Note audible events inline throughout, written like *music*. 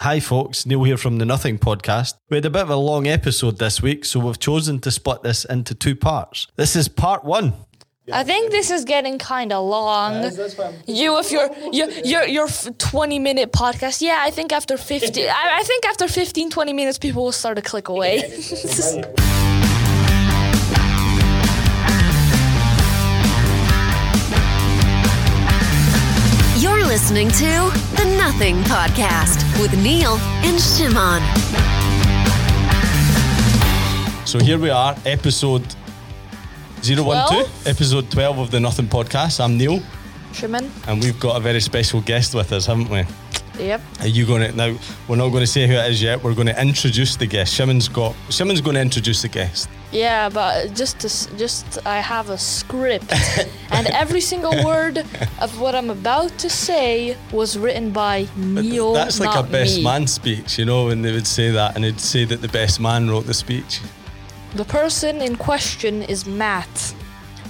Hi, folks. Neil here from the Nothing Podcast. We had a bit of a long episode this week, so we've chosen to split this into two parts. This is part one. I think this is getting kind of long. You with your your your your f- 20 minute podcast. Yeah, I think after 50 I, I think after 15 20 minutes people will start to click away. *laughs* *laughs* listening to the Nothing Podcast with Neil and Shimon. So here we are, episode 012, Twelve? episode 12 of the Nothing Podcast. I'm Neil, Shimon. and we've got a very special guest with us, haven't we? Yep. Are you going to now? We're not going to say who it is yet. We're going to introduce the guest. Shimon's got. Shimon's going to introduce the guest. Yeah, but just to, just I have a script *laughs* and every single word of what I'm about to say was written by Neil That's like a best me. man speech, you know, when they would say that, and they'd say that the best man wrote the speech. The person in question is Matt.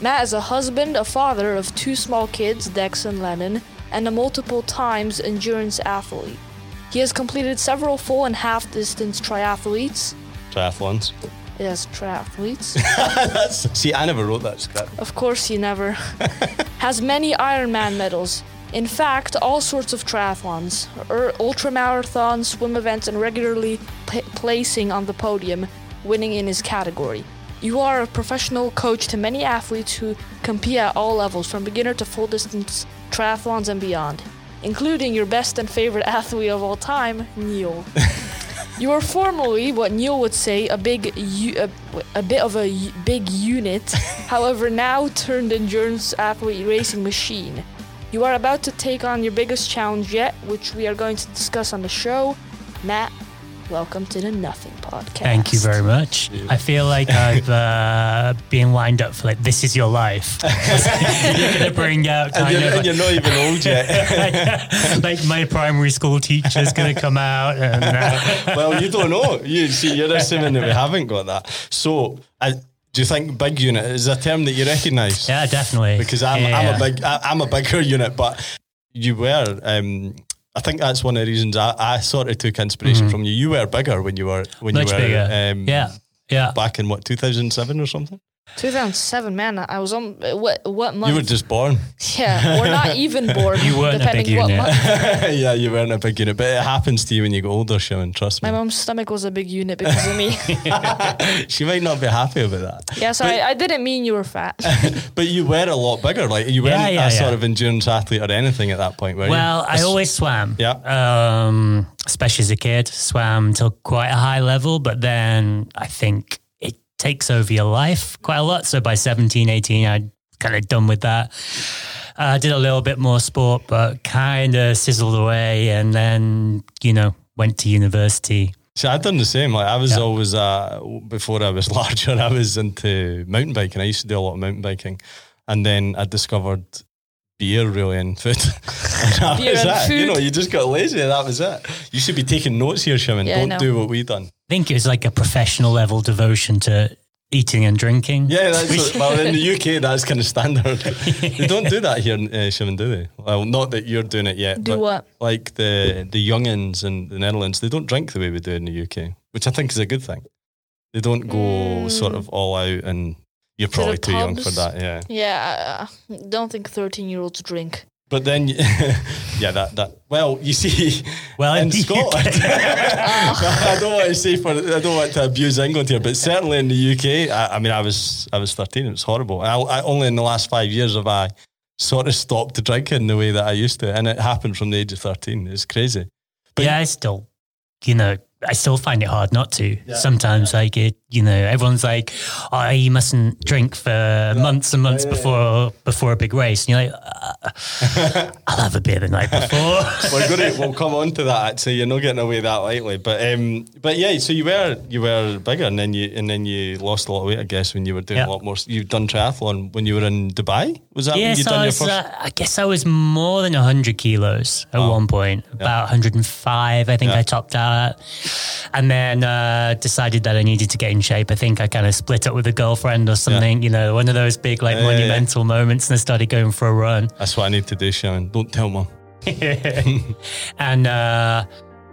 Matt is a husband, a father of two small kids, Dex and Lennon, and a multiple times endurance athlete. He has completed several full and half distance triathletes. Triathlons. Yes, triathletes. *laughs* See, I never wrote that script. of course, he never. *laughs* has many Ironman medals. In fact, all sorts of triathlons, er, ultramarathons, swim events, and regularly p- placing on the podium, winning in his category. You are a professional coach to many athletes who compete at all levels, from beginner to full distance triathlons and beyond, including your best and favorite athlete of all time, Neil. *laughs* You are formerly what Neil would say a big, u- a, a bit of a u- big unit, *laughs* however, now turned endurance athlete racing machine. You are about to take on your biggest challenge yet, which we are going to discuss on the show. Matt, welcome to the Nothing Podcast. Thank you very much. I feel like *laughs* I've uh, been lined up for like this is your life. *laughs* you're gonna bring out And you're, of and you're not even old yet. *laughs* like my primary school teacher's gonna come out and uh, well, you don't know. You see, you're assuming that we haven't got that. So, I, do you think big unit is a term that you recognise? yeah, definitely. Because I'm, yeah. I'm a big, I, I'm a bigger unit, but you were. Um, I think that's one of the reasons I, I sort of took inspiration from you. You were bigger when you were when much you were bigger. Um, yeah, yeah. back in what 2007 or something. 2007, man. I was on what what month? You were just born. yeah, we're not *laughs* even born. You weren't a big what unit. month. *laughs* yeah, you weren't a big unit, but it happens to you when you get older, Shimon. Trust me. My mom's stomach was a big unit because of me. *laughs* she might not be happy about that. yeah, so I, I didn't mean you were fat. But you were a lot bigger. Like you weren't Yeah, yeah, a sort of endurance athlete or anything at that point, were you? Well, I always swam. Yeah. Um, especially as a kid, swam till quite a high level, but then I think it takes over your life quite a lot. So by 17, 18, I'd kind of done with that. I uh, did a little bit more sport, but kind of sizzled away and then, you know, went to university. See, I'd done the same. Like I was Yeah. always uh, before I was *laughs* larger, I was into mountain biking. I used to do a lot of mountain biking, and then I discovered beer really and food. *laughs* and that Beer was and it. You know, you just got lazy. That was it. You should be taking notes here, Shimon. Yeah, Don't do what we've done. I think it was like a professional level devotion to eating and drinking. Yeah, that's what, *laughs* well in the UK that's kind of standard. they don't do that here, in uh, Shimon, do they? Well, not that you're doing it yet. Do but what? Like the the youngins in the Netherlands, they don't drink the way we do in the UK, which I think is a good thing. They don't go sort of all out, and you're. To the probably too young for that. Yeah, Yeah, I I don't think 13 year olds drink. but then *laughs* yeah, that that well, you see, *laughs* Well, in in Scotland, *laughs* I don't want to say for I don't want to abuse England here, but certainly in the UK, I, I mean, I was I was thirteen. It was horrible. I, I only in the last five years have I sort of stopped drinking the way that I used to, and it happened from the age of thirteen. It's crazy. But- yeah, I still, you know, I still find it hard not to. Sometimes, like it, you know, everyone's like, "Oh, you mustn't drink for months and months before before a big race," and you're like, uh, *laughs* "I'll have a beer the night before." We're going to we'll come on to that. Actually, you're not getting away that lightly. But um, but yeah. So you were you were bigger, and then you and then you lost a lot of weight. I guess when you were doing Yeah. a lot more. You've done triathlon when you were in Dubai. Was that when yeah, you so done I, your was, first? uh, I guess I was more than 100 kilos at one point, about 105, I think Yeah. I topped out. And then uh, decided that I needed to get in shape. I think I kind of split up with a girlfriend or something, you know, one of those big, like, Yeah, yeah, yeah. monumental moments, and I started going for a run. That's what I need to do, Sharon. Don't tell mom. *laughs* *laughs* and uh,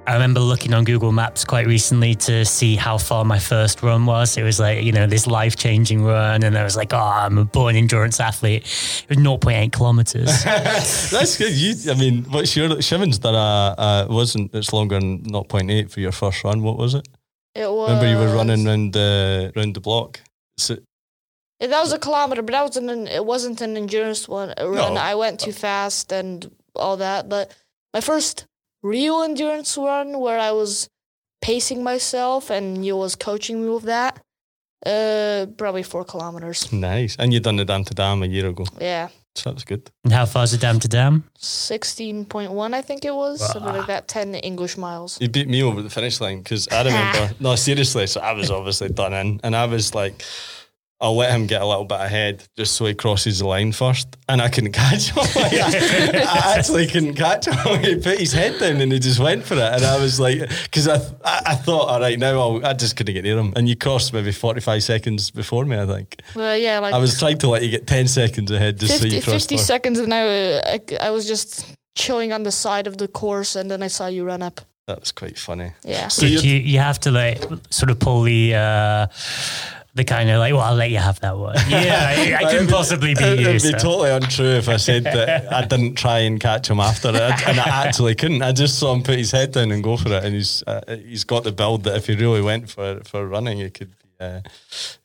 I remember looking on Google Maps quite recently to see how far my first run was. It was like, you know, this life changing run. And I was like, oh, I'm a born endurance athlete. It was 0.8 kilometers. *laughs* That's good. You, I mean, what's your Shimon's done a, a wasn't it's longer than 0.8 for your first run. What was it? It was. Remember you were running round the round the block. So, Yeah, That was a kilometer, but that was an it wasn't an endurance one run. No. I went too fast and all that. But my first real endurance run, where I was pacing myself and you was coaching me with that, uh, probably four kilometers. nice. And you done the Dam to Dam a year ago. Yeah, So that was good. and how far is it Dam to Dam? sixteen point one, I think it was something like that. Ten English miles. You beat me over the finish line because I remember. no, seriously. So I was obviously done in, and I was like, I'll let him get a little bit ahead just so he crosses the line first, and I couldn't *laughs* catch him. Like, I, I actually couldn't catch him. *laughs* He put his head down and he just went for it, and I was like, because I, I, I thought, all right, now I'll, I just couldn't get near him, and you crossed maybe forty five seconds before me. I think Well, yeah, like I was trying to let you get ten seconds ahead just 50, so you crossed. 50 first. seconds, and I, uh, I, I was just chilling on the side of the course, and then I saw you run up. That was quite funny. Yeah. So you're- you, you have to like sort of pull the, uh, the kind of like, well, I'll let you have that one. Yeah, *laughs* I, I couldn't possibly beat It you. would be so. totally untrue if I said that I didn't try and catch him after it, and I actually couldn't. I just saw him put his head down and go for it, and he's uh, he's got the build that if he really went for for running, it could uh,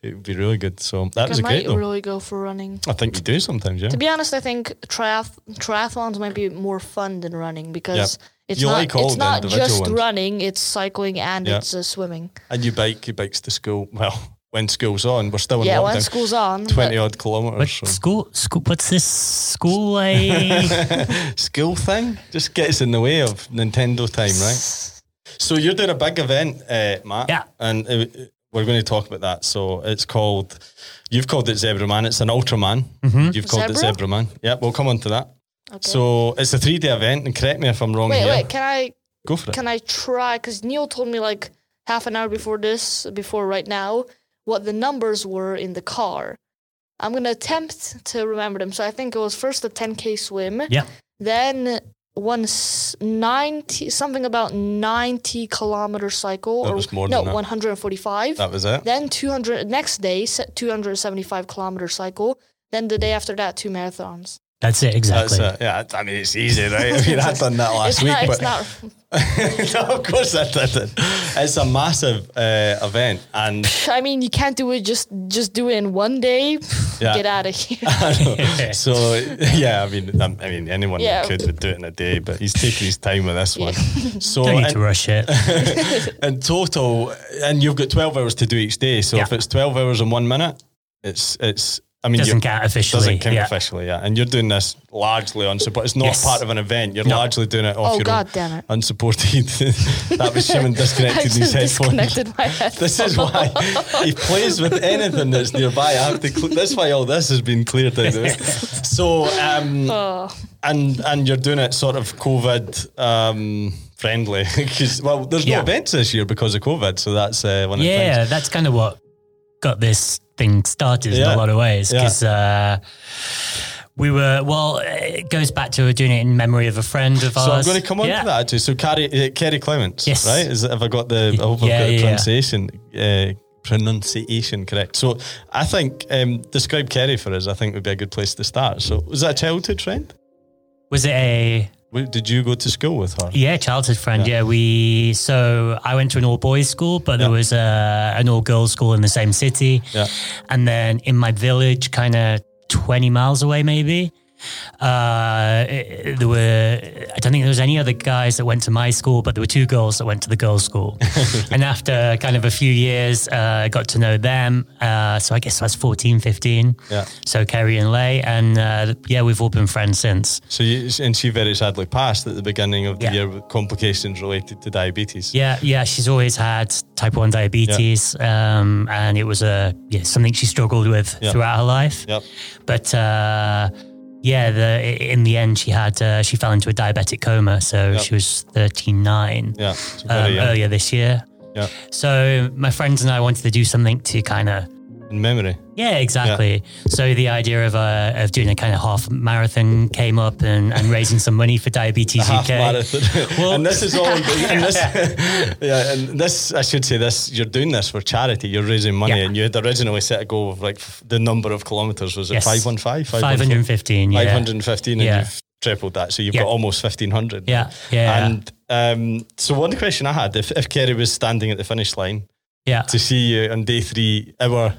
it would be really good. So that was I great might though. really go for running. I think you do sometimes, yeah. To be honest, I think triath- triathlons might be more fun than running because it's You not like all it's not just ones. running; it's cycling and Yeah. it's uh, swimming. And you bike, you bikes to school. Well, when school's on, we're still in yeah, when lockdown. school's on. Twenty odd But kilometres. So. school, school, what's this school like? *laughs* School thing just gets in the way of Nintendo time, right? So you're doing a big event, uh, Matt. Yeah. And uh, we're going to talk about that. So it's called, you've called it Zebra Man. It's an Ultraman. Mm-hmm. You've called it Zebra? Zebra Man. Yeah, we'll come on to that. Okay. So it's a three day event. And correct me if I'm wrong wait, here. wait. Can I Go for it. can I try? Because Neil told me like half an hour before this, before right now, what the numbers were in the car. I'm gonna attempt to remember them. So I think it was first a 10k swim, yeah. then one 90 something about 90 kilometer cycle That or was more no than that. 145. that was it. then 200 next day se- 275 kilometer cycle. Then the day after that, two marathons. That's it, exactly. That's it. Yeah, I mean, it's easy, right? I mean, I've done that *laughs* last it's week. not. but It's not. *laughs* no, of course I didn't. It's a massive uh, event. And *laughs* I mean, you can't do it. Just just do it in one day. *laughs* Yeah. Get out of here. so yeah, I mean, um, I mean, anyone Yeah. could would do it in a day, but he's taking his time with this one. So Don't need in, to rush it. in total, and you've got twelve hours to do each day. So Yeah. if it's twelve hours and one minute, it's it's. I mean, Doesn't you- count officially. Doesn't count yeah. officially, yeah. And you're doing this largely unsupport. It's not Yes. part of an event. You're No. largely doing it off Oh, your God own, damn it. unsupported. *laughs* that was Shimon I disconnected his just headphones. disconnected my head. *laughs* This is why he plays with anything that's nearby. I have to. Cl- that's why all this has been cleared out. *laughs* of. So, um, Oh, and and you're doing it sort of COVID um, friendly because well, there's no events this year because of COVID. So that's uh, one of the things. Yeah, that's kind of what got this thing started in a lot of ways. Yeah. Because uh, we were, well, it goes back to doing it in memory of a friend of ours. So I'm going to come on yeah. to that actually. So Kerry, uh, Kerry Clements, Yes. right? Is have I got the? I hope I've got the yeah, yeah. pronunciation. Uh, pronunciation correct. So I think um, describe Kerry for us. I think would be a good place to start. So was that a childhood friend? Was it a, Did you go to school with her? yeah, childhood friend? Yeah. Yeah. we, so I went to an all boys school, but there was a, an all girls school in the same city. Yeah. And then in my village, kind of 20 miles away, maybe. Uh, there were, I don't think there was any other guys that went to my school, but there were two girls that went to the girls' school. *laughs* and after kind of a few years, uh, I got to know them. Uh, so I guess I was 14, 15. Yeah. So Kerry and Lay. And uh, yeah, we've all been friends since. So you, and she very sadly passed at the beginning of the Yeah. year with complications related to diabetes. Yeah, yeah, she's always had type 1 diabetes. Um, and it was a, yeah, something she struggled with Yeah. throughout her life. Yep. But uh, yeah, the in the end, she had uh, she fell into a diabetic coma, so Yep. she was thirty nine Yeah. Um, earlier this year. Yeah. So my friends and I wanted to do something to kind of in memory. Yeah, exactly. So the idea of uh, of doing a kind of half marathon came up and, and raising some money for Diabetes *laughs* half UK. marathon. *laughs* Well- and this is all. *laughs* And this, yeah, and this I should say this. You're doing this for charity. You're raising money, Yeah. and you had originally set a goal of like f- the number of kilometers. Was it Yes. five one five? 515, yeah. Five hundred and fifteen, and Yeah. you've tripled that. So you've Yeah. got almost fifteen hundred. Yeah, yeah, And um, so one question I had: if if Kerry was standing at the finish line yeah. to see you on day three, hour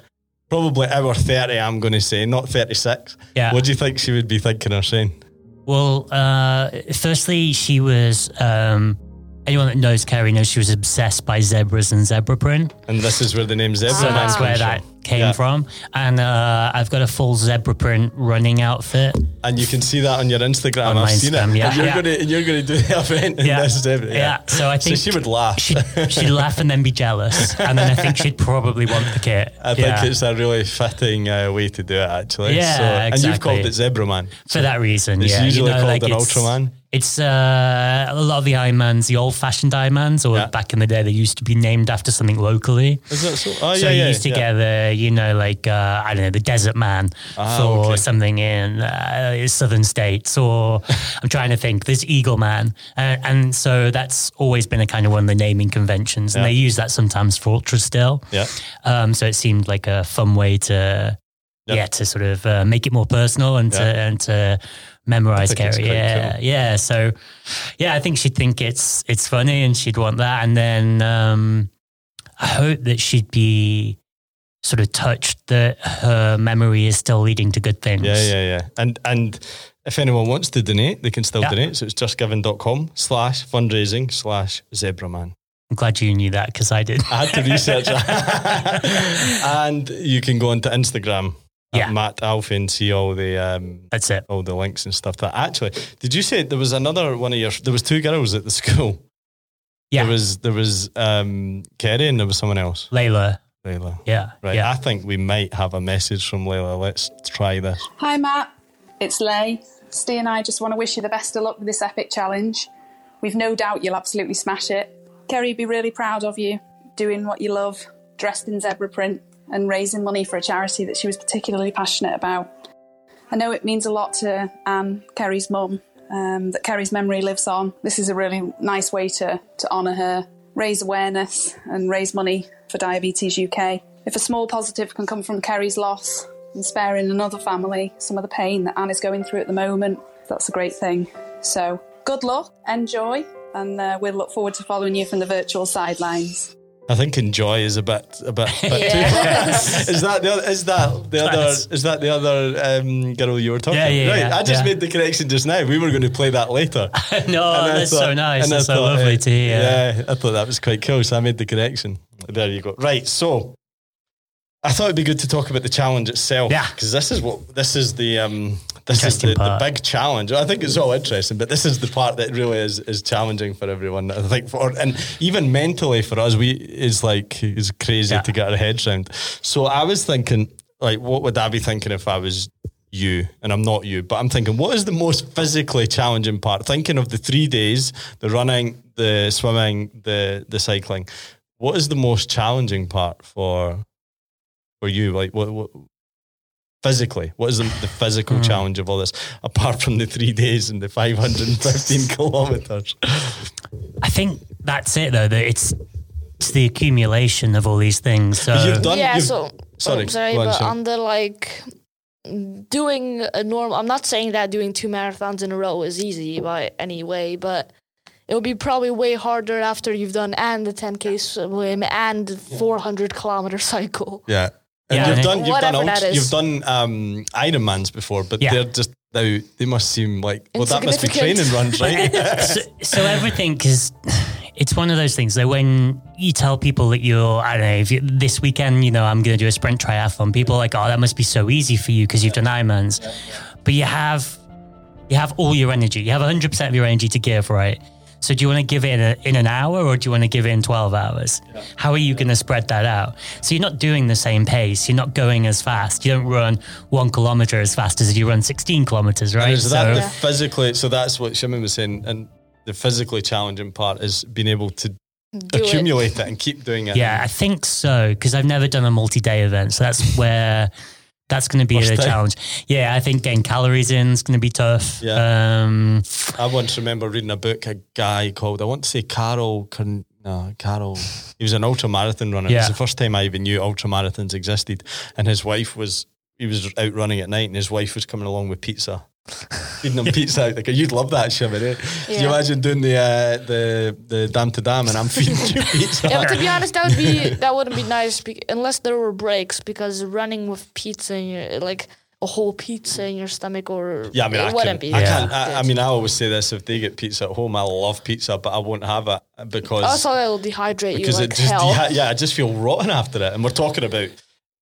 probably hour thirty, I'm going to say, not thirty six. Yeah. What do you think she would be thinking or saying? Well, uh, firstly, she was. Um, anyone that knows Kerry knows she was obsessed by zebras and zebra print. And this is where the name Zebra So Man that's comes where from. that came Yeah. from. And uh, I've got a full zebra print running outfit. And you can see that on your Instagram. On I've seen Instagram, it. yeah. and you're Yeah. going to and you're going to do the event in Yeah. this Zebra. Yeah. So I think so she would laugh. She'd, she'd laugh and then be jealous. And then I think she'd probably want the kit. *laughs* I think it's a really fitting uh, way to do it, actually. Yeah, so, And you've called it Zebra Man. For that reason, It's yeah. usually called an it's- Ultraman. It's uh, a lot of the Ironmans, the old-fashioned Ironmans, or Yeah. back in the day, they used to be named after something locally. Is that so? Oh, so yeah, you yeah. used to yeah. get the, you know, like uh, I don't know, the Desert Man Ah, for okay. something in uh, southern states, or *laughs* I'm trying to think. There's Eagleman, uh, and so that's always been a kind of one of the naming conventions, and Yeah. they use that sometimes for ultra still. Yeah. Um, so it seemed like a fun way to, yeah, to sort of uh, make it more personal and to and to memorize think it's Kerry. quite Yeah, yeah. So, yeah, I think she'd think it's it's funny and she'd want that, and then um, I hope that she'd be sort of touched that her memory is still leading to good things. Yeah, yeah, yeah. And and if anyone wants to donate, they can still Yeah. donate. So it's justgiving.com slash fundraising slash Zebra Man. I'm glad you knew that because I did. I had to research it. *laughs* and you can go onto Instagram Yeah. at Matt Alfie and see all the um, That's it. all the links and stuff. That actually, did you say there was another one of your? There was two girls at the school. Yeah, There was there was um, Kerry and there was someone else. Layla. Layla. Yeah, Right. yeah. I think we might have a message from Layla. Let's try this. Hi, Matt. It's Lay. Steve and I just want to wish you the best of luck with this epic challenge. We've no doubt you'll absolutely smash it. Kerry would be really proud of you, doing what you love, dressed in zebra print, and raising money for a charity that she was particularly passionate about. I know it means a lot to Anne, Kerry's mum, um, that Kerry's memory lives on. This is a really nice way to, to honour her, raise awareness, and raise money for Diabetes UK. If a small positive can come from Kerry's loss and sparing another family some of the pain that Anne is going through at the moment, that's a great thing. So, good luck, enjoy, and uh, we'll look forward to following you from the virtual sidelines. I think enjoy is a bit a bit, bit Yes. *laughs* too. *laughs* is that the other, is that the other is that the other um, girl you were talking? Yeah, yeah, right. yeah, I just yeah. made the connection just now. We were going to play that later. *laughs* no, that's thought- so nice. That's so thought, lovely uh, to hear. Yeah, I thought that was quite cool. So I made the connection. There you go. Right. So I thought it'd be good to talk about the challenge itself. Yeah. Because this is what this is the um this is the, the big challenge. I think it's all interesting, but this is the part that really is is challenging for everyone. I think for and even mentally for us, we is like is crazy Yeah. to get our heads around. So I was thinking, like, what would I be thinking if I was you and I'm not you, but I'm thinking, what is the most physically challenging part? Thinking of the three days, the running, the swimming, the the cycling. What is the most challenging part for for you? Like what, what physically? What is the, the physical Hmm. challenge of all this, apart from the three days and the 515 *laughs* kilometers? I think that's it though. That it's it's the accumulation of all these things. So You've done- yeah, you've- so sorry, I'm sorry, on, but Sam. on the like doing a normal I'm not saying that doing two marathons in a row is easy by any way, but it would be probably way harder after you've done and the 10k swim and 400 kilometer cycle. Yeah. And Yeah, you've think- done you've done Whatever that ultra, is. you've done um, Ironmans before, but Yeah. they're just now they must seem like well that must be Insignificant. training runs, right? *laughs* so, so everything because it's one of those things that when you tell people that you're I don't know if you, this weekend you know I'm going to do a sprint triathlon people are like oh that must be so easy for you because you've done Ironmans but you have you have all your energy you have 100% of your energy to give right so do you want to give it in, a, in an hour or do you want to give it in 12 hours how are you going to spread that out so you're not doing the same pace you're not going as fast you don't run one kilometer as fast as you run 16 kilometers right Is that so the physically? So that's what Shimon was saying, and the physically challenging part is being able to Do it. accumulate it. and keep doing it. Yeah, I think so because I've never done a multi-day event, so that's where that's going to be time. challenge. Yeah, I think getting calories in is going to be tough. Yeah. Um, I once remember reading a book, a guy called, I want to say Carol, Con- no, Carol. He was an ultra marathon runner. It was the first time I even knew ultra marathons existed. And his wife was, he was out running at night and his wife was coming along with pizza. *laughs* Feeding him pizza. Like, you'd love that, Shimmer, eh? Can you imagine doing the, uh, the, the dam to dam and I'm *laughs* feeding you pizza? Yeah, but to be honest, that would be that wouldn't be nice be- unless there were breaks because running with pizza in your like a whole pizza in your stomach or Yeah, I mean, it I, wouldn't can, be. I Yeah. can't. I, I mean, I always say this: if they get pizza at home, I love pizza, but I won't have it because also it'll dehydrate you because like it just hell. yeah, yeah, I just feel rotten after it. And we're talking about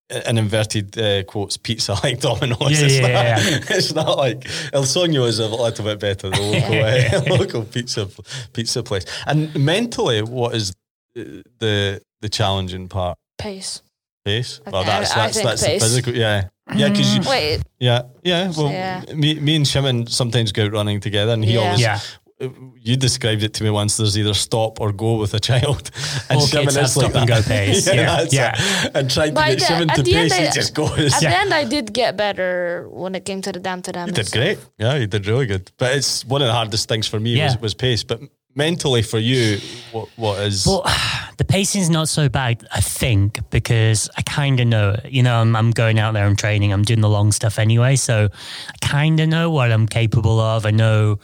an inverted uh, quotes pizza *laughs* like Domino's. Yeah, it's, yeah, not, yeah, *laughs* it's not like El Sonio is a little bit better, the *laughs* local uh, local pizza pizza place. And mentally, what is uh, the the challenging part? Pace. Pace. I Well, thi- that's I that's think that's the physical. Yeah, yeah, because you. Wait, Yeah, yeah. Well, Yeah. me, me and Shimon sometimes go out running together, and he Yeah. always. Yeah. You described it to me once. There's either stop or go with a child, and All Shimon kids is like stop and that. go pace. *laughs* Yeah, that's yeah. And trying to But get the- to the end, pace, he just goes. at the end I did get better when it came to the dam to dam. You did great. Yeah, you did really good. But it's one of the hardest things for me Yeah. was, was pace. But mentally for you, what what is? Well, *sighs* the pacing's not so bad, I think, because I kind of know it. You know, I'm, I'm going out there, I'm training, I'm doing the long stuff anyway. So I kind of know what I'm capable of. I know.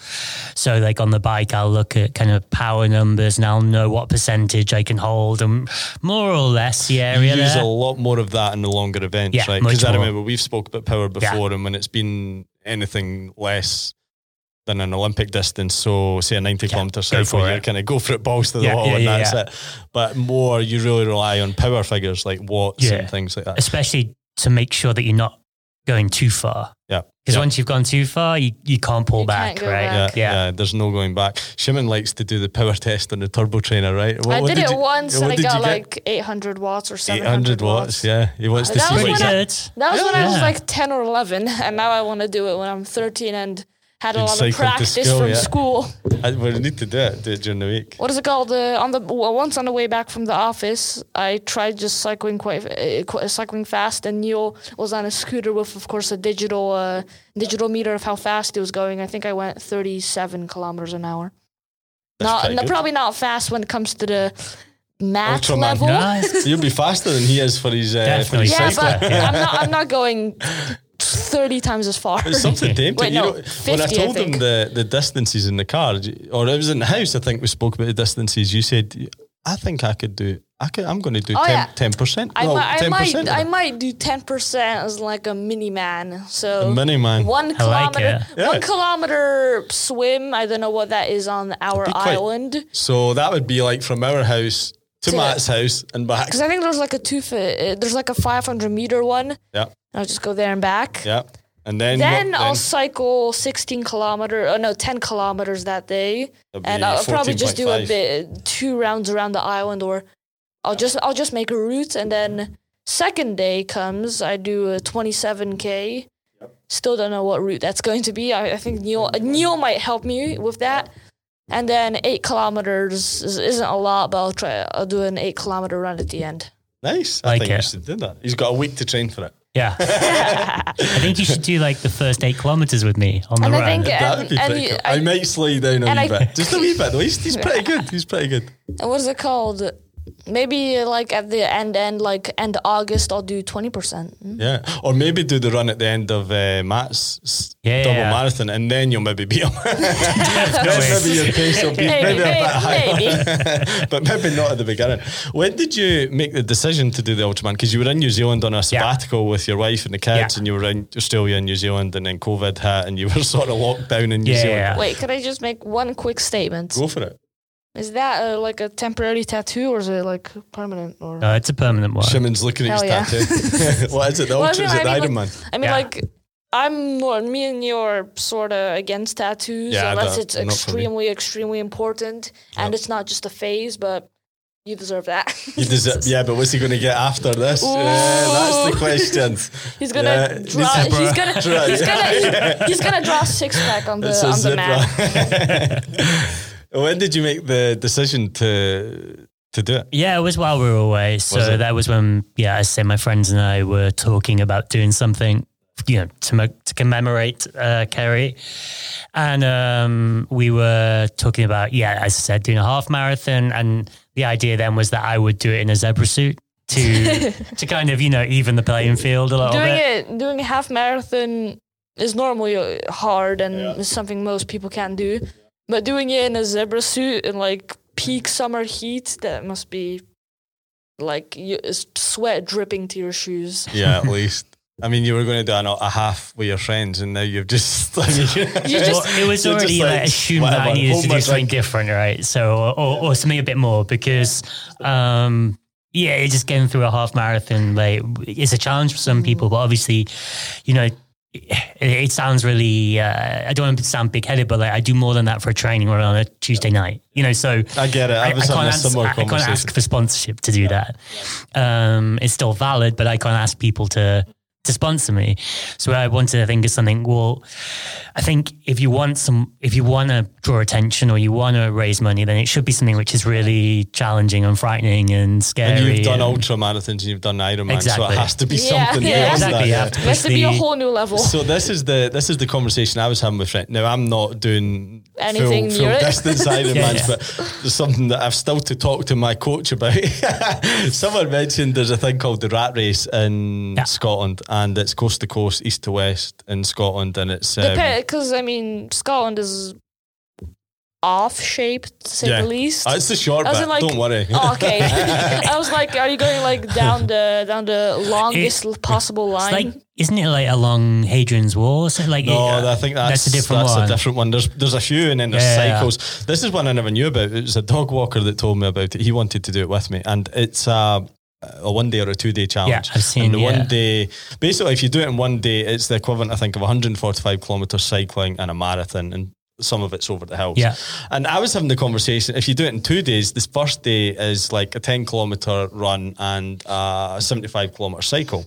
So, like on the bike, I'll look at kind of power numbers and I'll know what percentage I can hold and more or less the you use there. a lot more of that in the longer events, Yeah, right? Because I remember we've spoke about power before, and when it's been anything less than an Olympic distance, so say a ninety Yeah, kilometer go cycle, for you're it. kind of go for it, balls to the Yeah, wall, yeah, and yeah, that's yeah. it. But more, you really rely on power figures like watts Yeah. and things like that. especially to make sure that you're not going too far. Yeah, Because yeah. once you've gone too far, you, you can't pull You back, can't right? Yeah, back. yeah, Yeah. There's no going back. Shimon likes to do the power test on the turbo trainer, right? What- I what did, it you- once what and I got you get? like 800 watts or 700 800 watts. Yeah, he wants to That see was what when I- That was when I was like 10 or 11, and now I want to do it when I'm 13 and had a lot of practice school, from yeah. school. I, we need to do it. Do it during the week. What is it called? Uh, on the well, once on the way back from the office, I tried just cycling quite uh, qu- cycling fast, and Neil was on a scooter with, of course, a digital uh, digital meter of how fast he was going. I think I went 37 kilometers an hour. That's Not, no, probably not fast when it comes to the math Ultraman. level. Nice. *laughs* You'll be faster than he is for his, uh, for his Yeah, cycling. but *laughs* I'm not. I'm not going 30 times as far. It's something *laughs* tempting. Wait, you no, know, 50, when I I told him think. the, the distances in the car, or it was in the house, I think we spoke about the distances. You said, I think I could do, I could, I'm going to do Oh, 10, yeah. 10%. I, well, might, I 10% might, I might do ten percent as like a mini man. So A mini man. One I like kilometer, it. Yeah. one kilometer swim. I don't know what that is on our be quite- island So that would be like from our house to, To- Matt's house and back. because I think there's like a two. fi- uh, There's like a 500 meter one. Yeah, I'll just go there and back. yeah. And then, Then what- I'll cycle 16 kilometer. Oh no, 10 kilometers that day, and I'll probably just do a bit two rounds around the island, or I'll just I'll just make a route, and then second day comes, I do a 27k. Still don't know what route that's going to be. I, I think Neil Neil might help me with that. And then eight kilometers is- isn't a lot, but I'll try. I'll do an eight kilometer run at the end. Nice. I Like think you it. should do that. He's got a week to train for it. Yeah. *laughs* I think you should do like the first eight kilometers with me on the And I run. think- that And- would be and pretty you- cool. I- I, might slow you down a wee I- bit. Just a wee bit though. He's, he's pretty good. He's pretty good. And what is it called? Maybe like at the end, end like end August, I'll do twenty percent. Yeah. Or maybe do the run at the end of uh, Matt's Yeah, double yeah. marathon and then you'll maybe beat *laughs* *laughs* him. Maybe your pace will be Maybe, maybe, a bit maybe, higher. *laughs* but maybe not at the beginning. When did you make the decision to do the Ultraman? Because you were in New Zealand on a sabbatical with your wife and the kids Yeah. and you were in Australia and New Zealand and then COVID hit and you were sort of locked down in New Yeah, Zealand. yeah. Wait, could I just make one quick statement? Go for it. Is that uh, like a temporary tattoo or is it like permanent? Or No, it's a permanent one. Shimon's looking at his Hell yeah. tattoo. *laughs* what is it? The Well, I mean, is it I the mean, Iron Man? I mean, Yeah. like I'm more me and you are sort of against tattoos Yeah, unless it's not for me. extremely, extremely important and it's not just a phase. But you deserve that. You *laughs* deserve, yeah, but what's he going to get after this? Yeah, that's the question. *laughs* He's gonna Yeah, draw. he's- He's gonna. Draw- He's gonna. He's gonna draw six pack on the on the zip man. line. When did you make the decision to to do it? Yeah, it was while we were away. So Was that was when, yeah, I say my friends and I were talking about doing something, you know, to mo- to commemorate uh, Kerry, and um, we were talking about, yeah, as I said, doing a half marathon, and the idea then was that I would do it in a zebra suit to *laughs* to kind of, you know, even the playing field a little doing bit. it doing a half marathon is normally uh, hard and is something most people can't do but doing it in a zebra suit in like peak summer heat that must be like you, it's sweat dripping to your shoes *laughs* Yeah, at least. I mean, you were going to do a, a half with your friends, and now you've just. *laughs* I mean, You *laughs* just- Well, it was already just like, like, assumed that I needed to do something drink. different, right? So, or, or something a bit more because, um, yeah, it's just getting through a half marathon like is a challenge for some people, but obviously, you know, it, it sounds really. Uh, I don't want to sound big headed, but like I do more than that for a training run on a Tuesday night. You know, so I get it. I was having a ask, similar I can't ask for sponsorship to do that. Um, it's still valid, but I can't ask people to to sponsor me. So I wanted to think of something. Well, I think if you want some, if you want to draw attention or you want to raise money, then it should be something which is really challenging and frightening and scary. And you've done and- ultra marathons and you've done Ironman, so it has to be Yeah, something yeah. beyond exactly. that. Yeah. it has to be a whole new level So this is the this is the conversation I was having with friend. Now I'm not doing Anything full, full near it. distance *laughs* Ironmans, Yeah, yeah. but there's something that I've still to talk to my coach about. *laughs* Someone mentioned there's a thing called the Rat Race in Yeah. Scotland, and it's coast to coast, east to west in Scotland, and it's um, because i mean scotland is off shaped to say yeah, the least Uh, it's the short As bit. like- Don't worry. Oh, okay. *laughs* I was like, are you going like down the down the longest possible It's line? like, isn't it like along Hadrian's Wall? So like, No, it- I think that's, a different that's one. a different one. There's there's a few, and then there's Yeah, yeah. cycles. This is one I never knew about. It was a dog walker that told me about it. He wanted to do it with me, and it's a, a one day or a two day challenge. Yeah, I've seen, And the yeah. one day, basically, if you do it in one day, it's the equivalent, I think, of 145 kilometers cycling and a marathon, and some of it's over the hills. Yeah. And I was having the conversation. If you do it in two days, this first day is like a 10 kilometer run and a 75 kilometer cycle.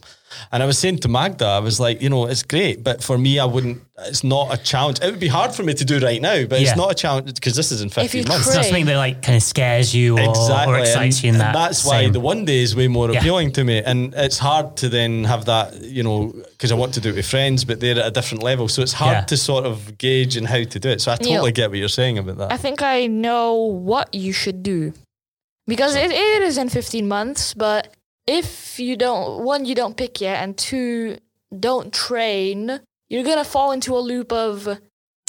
And I was saying to Magda, I was like, you know, it's great, but for me, I wouldn't, it's not a challenge. It would be hard for me to do right now, but Yeah. it's not a challenge because this is in 15 you months. it's not something that like kind of scares you or, Exactly. or excites and, you in and that. that's why the one day is way more Yeah. appealing to me. And it's hard to then have that, you know, because I want to do it with friends, but they're at a different level. So it's hard Yeah. to sort of gauge and how to do it. So I Neil. totally get what you're saying about that. I think I know what you should do because it, it is in 15 months. But if you don't, one, you don't pick yet, and two, don't train, you're gonna fall into a loop of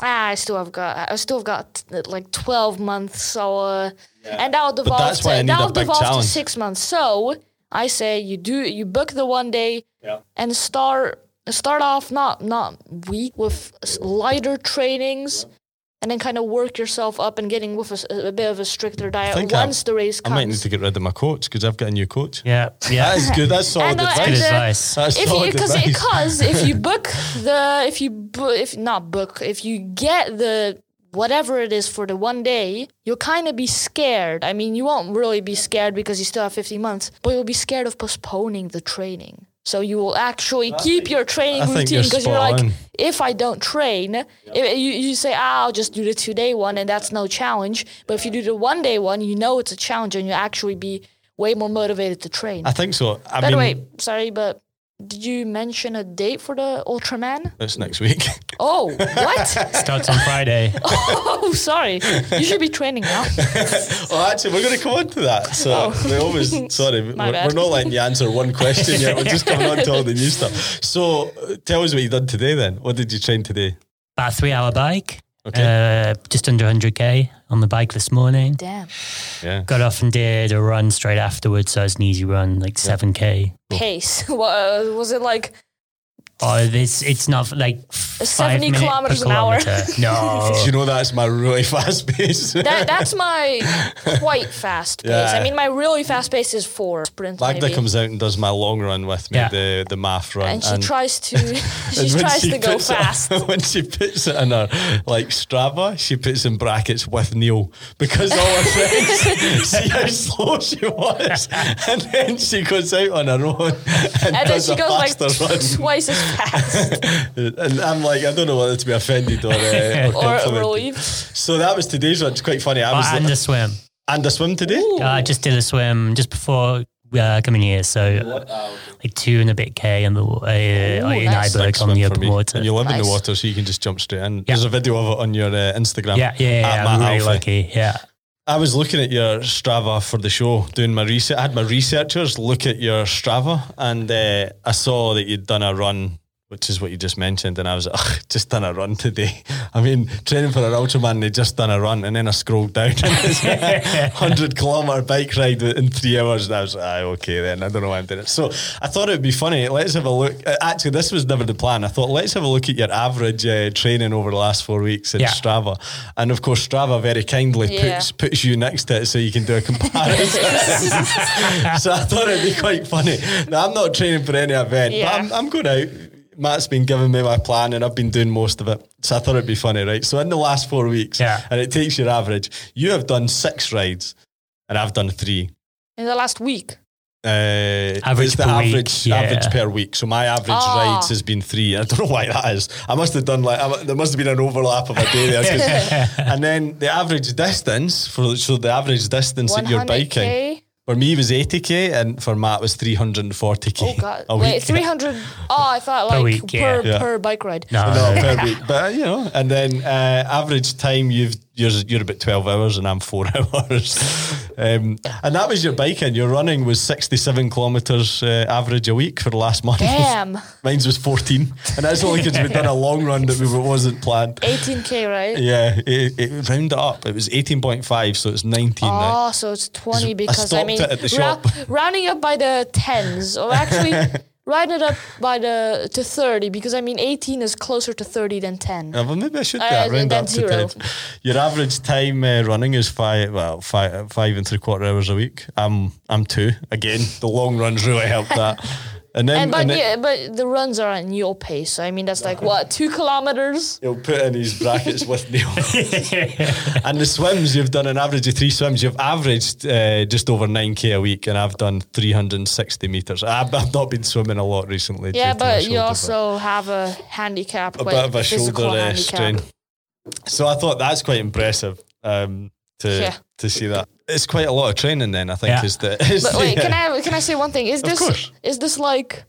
ah, I still have got, I still have got like 12 months, or uh, and that'll devolve that's why I to, that'll big devolve to six months. So I say you do, you book the one day and start start off not not weak with lighter trainings and then kind of work yourself up and getting with a bit of a stricter diet think I- once the race comes. I might need to get rid of my coach because I've got a new coach. yeah, yeah. *laughs* That is good. That's solid And, uh, advice. and, Good uh, advice. That's if you because advice. because if you *laughs* book the if you bu- if not book if you get the whatever it is for the one day you'll kind of be scared i mean you won't really be scared because you still have 15 months but you'll be scared of postponing the training so you will actually keep your training I think you're routine because you're like on. if i don't train if you, you say ah, i'll just do the two day one and that's no challenge but if you do the one day one you know it's a challenge and you actually be way more motivated to train I think so. I by mean, the way, sorry, but did you mention a date for the Ultraman? it's next week. *laughs* Oh, what? Starts on Friday. *laughs* oh, sorry. You should be training now. *laughs* well, actually, we're going to come on to that. So Oh. we always, sorry, we're, My bad. we're not letting you answer one question yet. We're just coming on to all the new stuff. So uh, tell us what you done today then. What did you train today? About a three hour bike. Okay. Uh, just under 100k on the bike this morning. Damn. Yeah. Got off and did a run straight afterwards. So it's an easy run, like 7k. Pace. *laughs* What, uh, was it like Oh, it's it's not like five 70 minute per kilometers an hour. *laughs* No. You know that's my really *laughs* fast pace? that? That's my quite fast pace. Yeah. I mean, my really fast pace is four sprint. Magda maybe. comes out and does my long run with me, Yeah. the the math run, and she tries to. *laughs* she and when tries she to go puts it- fast. when she puts it in her like Strava, she puts in brackets with Neil because all her friends see how slow she was, and then she goes out on her own and, And then does she a goes like faster run. twice as fast *laughs* and I'm like, I don't know whether to be offended or, uh, *laughs* or, or relieved. So that was today's one. It's quite funny. I Oh, was and a swim. And a swim today? Uh, I just did a swim just before uh, coming here, so like two and a bit k in the wa- uh, in nice. IJburg on the open water. And you live in the water, so you can just jump straight in. There's a video of it on your uh, Instagram. yeah, yeah, yeah, at I'm Matt really lucky. Yeah, I was looking at your Strava for the show, doing my research. I had my researchers look at your Strava, and uh, I saw that you'd done a run, which is what you just mentioned, and I was like, *laughs* "Ugh, just done a run today. I mean, training for an Ultraman, they just done a run, and then I scrolled down, and it's a *laughs* hundred kilometer bike ride in three hours. And I was like, ah, okay, then I don't know why I'm doing it. So I thought it'd be funny. Let's have a look. uh, Actually, this was never the plan. I thought let's have a look at your average uh, training over the last four weeks in Yeah. Strava, and of course, Strava very kindly Yeah. puts puts you next to it so you can do a comparison. *laughs* so I thought it'd be quite funny. Now, I'm not training for any event, Yeah. but I'm, I'm going out. Matt's been giving me my plan and I've been doing most of it. So I thought it'd be funny, right? So in the last four weeks, Yeah. and it takes your average, you have done six rides and I've done three. In the last week. Uh, Average the per week, average yeah. average per week. So my average Ah. rides has been three. I don't know why that is. I must have done like I, there must have been an overlap of a day there. 'cause- *laughs* and then the average distance for so the average distance that you're biking 100k. For me it was 80k and for Matt it was 340k. Oh god! a Wait, week. three hundred. *laughs* Oh, I thought like week, per yeah. Yeah. per bike ride. no, No, no, per week, but you know, and then uh, average time you've you're you're about twelve hours and I'm four *laughs* hours, um, and that was your biking. Your running was sixty seven kilometers uh, average a week for the last month. Damn, *laughs* Mine's was fourteen, and that's only because we'd done a long run that we wasn't planned. 18k, right? Yeah, it, it round it up. It was eighteen point five, so it's nineteen now. Oh, so it's 20 because I, stopped mean, it at the rou- shop. rounding up by the tens, or actually *laughs* round it up by the to 30 because I mean 18 is closer to 30 than 10. Yeah, well, maybe I should Uh, round up to ten. Your average time uh, running is five, well, five, five and three quarter hours a week. I'm, I'm two. Again, the long runs really helped that. *laughs* And then, And but and then yeah, but the runs are at your pace. So I mean that's like what two kilometers. he'll put in his brackets with *laughs* Neil. *laughs* and the swims, you've done an average of three swims. You've averaged uh, just over nine k a week, and I've done 360 meters. I've, I've not been swimming a lot recently. Yeah, due to but you shoulder, also have a handicap, a like bit of a physical shoulder uh, strain. So I thought that's quite impressive um, to Yeah. to see that. It's quite a lot of training then. I think Yeah. is the. *laughs* Is But wait, the, can I can I say one thing? Is Of this course. is this like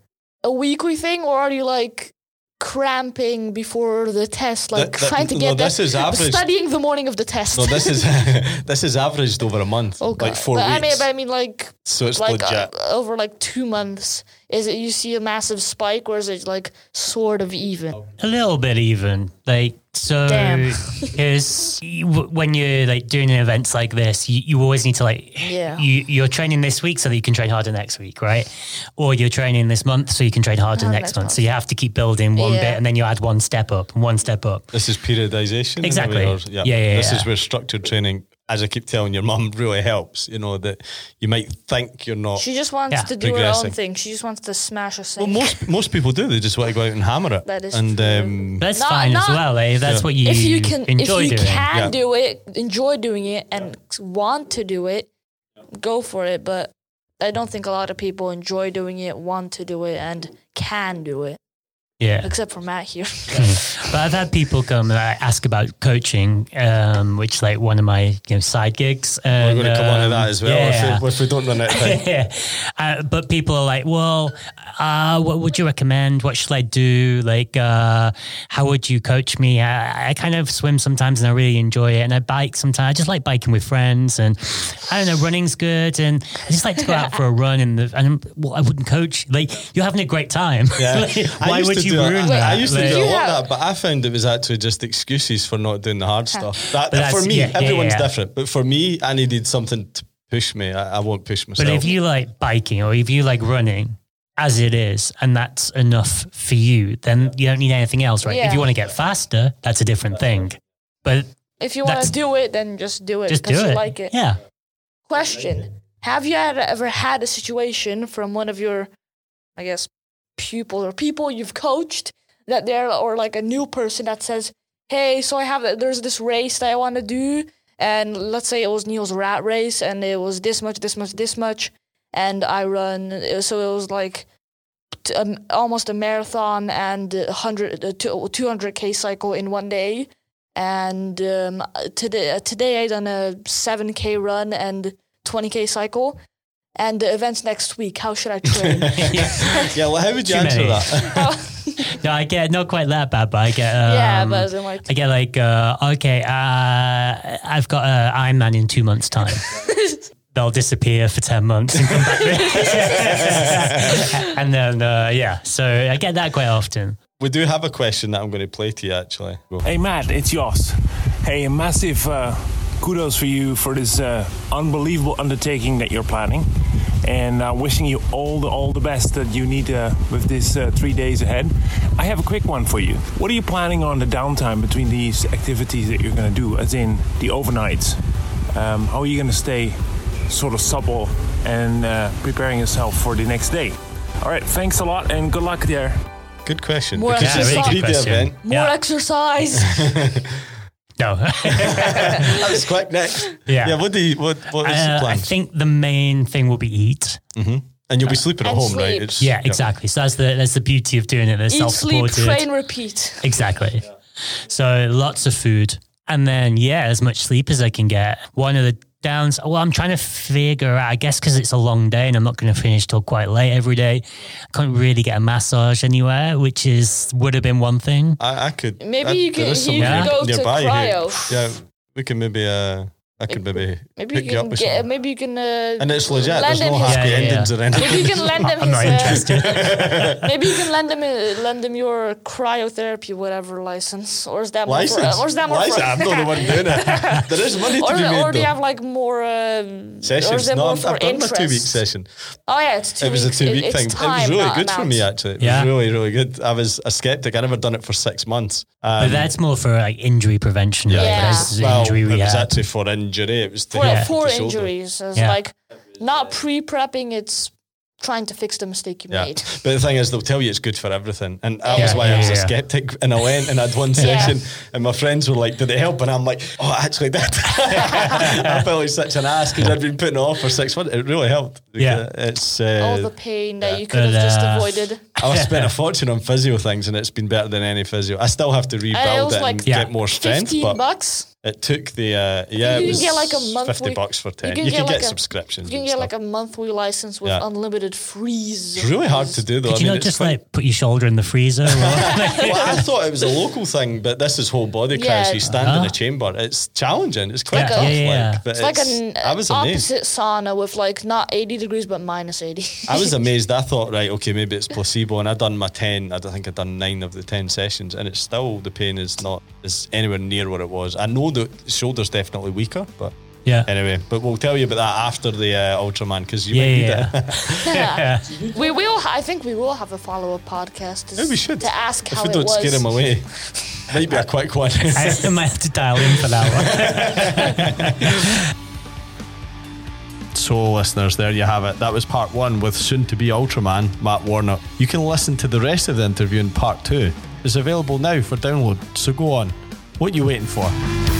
a weekly thing, or are you like cramping before the test, like That- that- trying to no, get this the- is average. studying the morning of the test? No, this is *laughs* *laughs* this is averaged over a month, oh, God. like four but weeks. I mean, but I mean, like so it's like legit. uh, over like two months. Is it you see a massive spike, or is it like sort of even? a little bit even. Like so, Damn. *laughs* because when you're like doing events like this, you, you always need to like Yeah. you you're training this week so that you can train harder next week, right? Or you're training this month so you can train harder Harder next, next month. month. So you have to keep building one Yeah. bit, and then you add one step up and one step up. This is periodization. in a way, Exactly. or- Yeah, yeah, This is where structured training, as I keep telling your mum, really helps. You know that you might think you're not. She just wants Yeah. to do her own thing. She just wants to smash a well, most most people do. They just want to go out and hammer it. That is and true. um, That's Not- fine as well, eh? That's Yeah. what you if you can, enjoy if you doing. can Yeah. do it, enjoy doing it, and want to do it, go for it. But I don't think a lot of people enjoy doing it, want to do it, and can do it. Yeah. Except for Matt here. *laughs* But I've had people come and ask about coaching, um, which is like one of my you know, side gigs. we're going to come on to um, that as well Yeah. if, we, if we don't run out *laughs* yeah. Uh, but people are like, well, uh, what would you recommend? What should I do? Like, uh, how would you coach me? I, I kind of swim sometimes and I really enjoy it. And I bike sometimes. I just like biking with friends. And I don't know, running's good. And I just like to go out for a run. And, the, and well, I wouldn't coach. Like, you're having a great time. Yeah. *laughs* Like, why would to you do ruin I, that? I used to Like- do a lot of that, but I found it was actually just excuses for not doing the hard stuff. That, But for me, yeah, yeah, everyone's yeah. different. But for me, I needed something to push me. I, I won't push myself. But if you like biking or if you like running as it is, and that's enough for you, then you don't need anything else, right? If you want to get faster, that's a different thing. But if you want to do it, then just do it just because do you it. like it. Yeah. Question: Have you ever had a situation from one of your, I guess, pupils or people you've coached that they're or like a new person that says, "Hey, so I have there's this race that I want to do, and let's say it was Neil's rat race, and it was this much, this much, this much, and I run, so it was like." Um, almost a marathon and a hundred, uh, two hundred k cycle in one day, And um, today, today I done a 7K run and 20K cycle. And the event's next week. How should I train? *laughs* Yeah, well, how would you Too answer many. that? *laughs* *laughs* No, I get not quite that bad, but I get. Um, yeah, but as in like, I get like, uh, okay, uh, I've got an Ironman in two months' time. They'll disappear for 10 months and come back. and then, uh, yeah, so I get that quite often. We do have a question that I'm going to play to you, actually. Go. Hey Matt, it's Jos. Hey, a massive uh, kudos for you for this uh, unbelievable undertaking that you're planning, and uh, wishing you all the all the best that you need uh, with this uh, three days ahead. I have a quick one for you. What are you planning on the downtime between these activities that you're going to do, as in the overnights? Um, how are you going to stay sort of supple and uh, preparing yourself for the next day? All right, thanks a lot and good luck there. Good question. More because Yeah, really good question. more Yeah. exercise. *laughs* No. *laughs* That was quick. Next. Yeah. Yeah. What do you? What? What is the Uh, I think the main thing will be eat. and you'll be sleeping at And home, right? It's- Yeah, exactly. So that's the that's the beauty of doing it. It's Eat, self-supported. train, repeat. Exactly. So lots of food. And then, yeah, as much sleep as I can get. One of the downs, well, I'm trying to figure out, I guess because it's a long day and I'm not going to finish till quite late every day. I can't really get a massage anywhere, which is would have been one thing. I, I could. Maybe I, you there can- you can near- go to nearby here. cryo. Yeah, we can maybe. Uh, I could maybe, Maybe pick you you up can with get. something. Maybe you can. Uh, And it's legit. There's no happy *laughs* Yeah, yeah, endings yeah. or anything. Maybe you can lend him I'm his. not uh, interested. *laughs* maybe you can lend him uh, lend him your cryotherapy whatever license, or is that more License. For, or is that more License. for, I'm not the one doing it. *laughs* There is money to or, be made. or do you have like more um, Or Sessions. is No, more I've, for I've done interest? my two week session. Oh yeah, it's two It was a two week it's thing. It was really good for me, actually. It was really, really good. I was a skeptic. I never done it for six months. Um, But that's more for like injury prevention. Yeah. right? Yeah. This is well, injury it was actually for injury. It was to For, help for the injuries, it's Yeah. like not pre-prepping. It's trying to fix the mistake you Yeah, made. but the thing is, they'll tell you it's good for everything, and that was why yeah, I was a skeptic. And I went and I had one *laughs* session, and my friends were like, "Did it help?" And I'm like, "Oh, it actually did." *laughs* I felt like such an ass because I'd been putting it off for six months. It really helped. Yeah. it's uh, All the pain that you could But, have just uh, avoided. I *laughs* spent a fortune on physio things, and it's been better than any physio. I still have to And rebuild it was it, like and Yeah. get more strength, Fifteen but bucks. it took the uh, yeah. You it can was get like a fifty monthly- bucks for ten. You can can, get get, like a- subscriptions. You can get stuff. like a monthly license with Yeah. unlimited freeze. It's really hard to do though. Could I you mean, not just quite- like put your shoulder in the freezer? *laughs* Well, I thought it was a local thing, but this is whole body Yeah. crash. You stand in Ah. a chamber. It's challenging. It's quite Yeah, tough. yeah, yeah, yeah. Like, but It's like an I was amazed. opposite sauna with like not 80 degrees but minus 80. I was *laughs* amazed. I thought, right, okay, maybe it's placebo, and I'd done my ten. I don't think I'd done nine of the ten sessions, and it's still the pain is not is anywhere near what it was. I know the shoulder's definitely weaker, but yeah. anyway. But we'll tell you about that after the uh, Ultraman because you Yeah, might need yeah, it. *laughs* *laughs* we will. I think we will have a follow up podcast. To, Maybe we should to ask if how we it don't was. scare him away. *laughs* might be a quick one. I might have to dial in for that one. So, listeners, there you have it. That was part one with soon to be Ultraman, Matt Warnock. You can listen to the rest of the interview in part two. It's available now for download, so go on. What are you waiting for?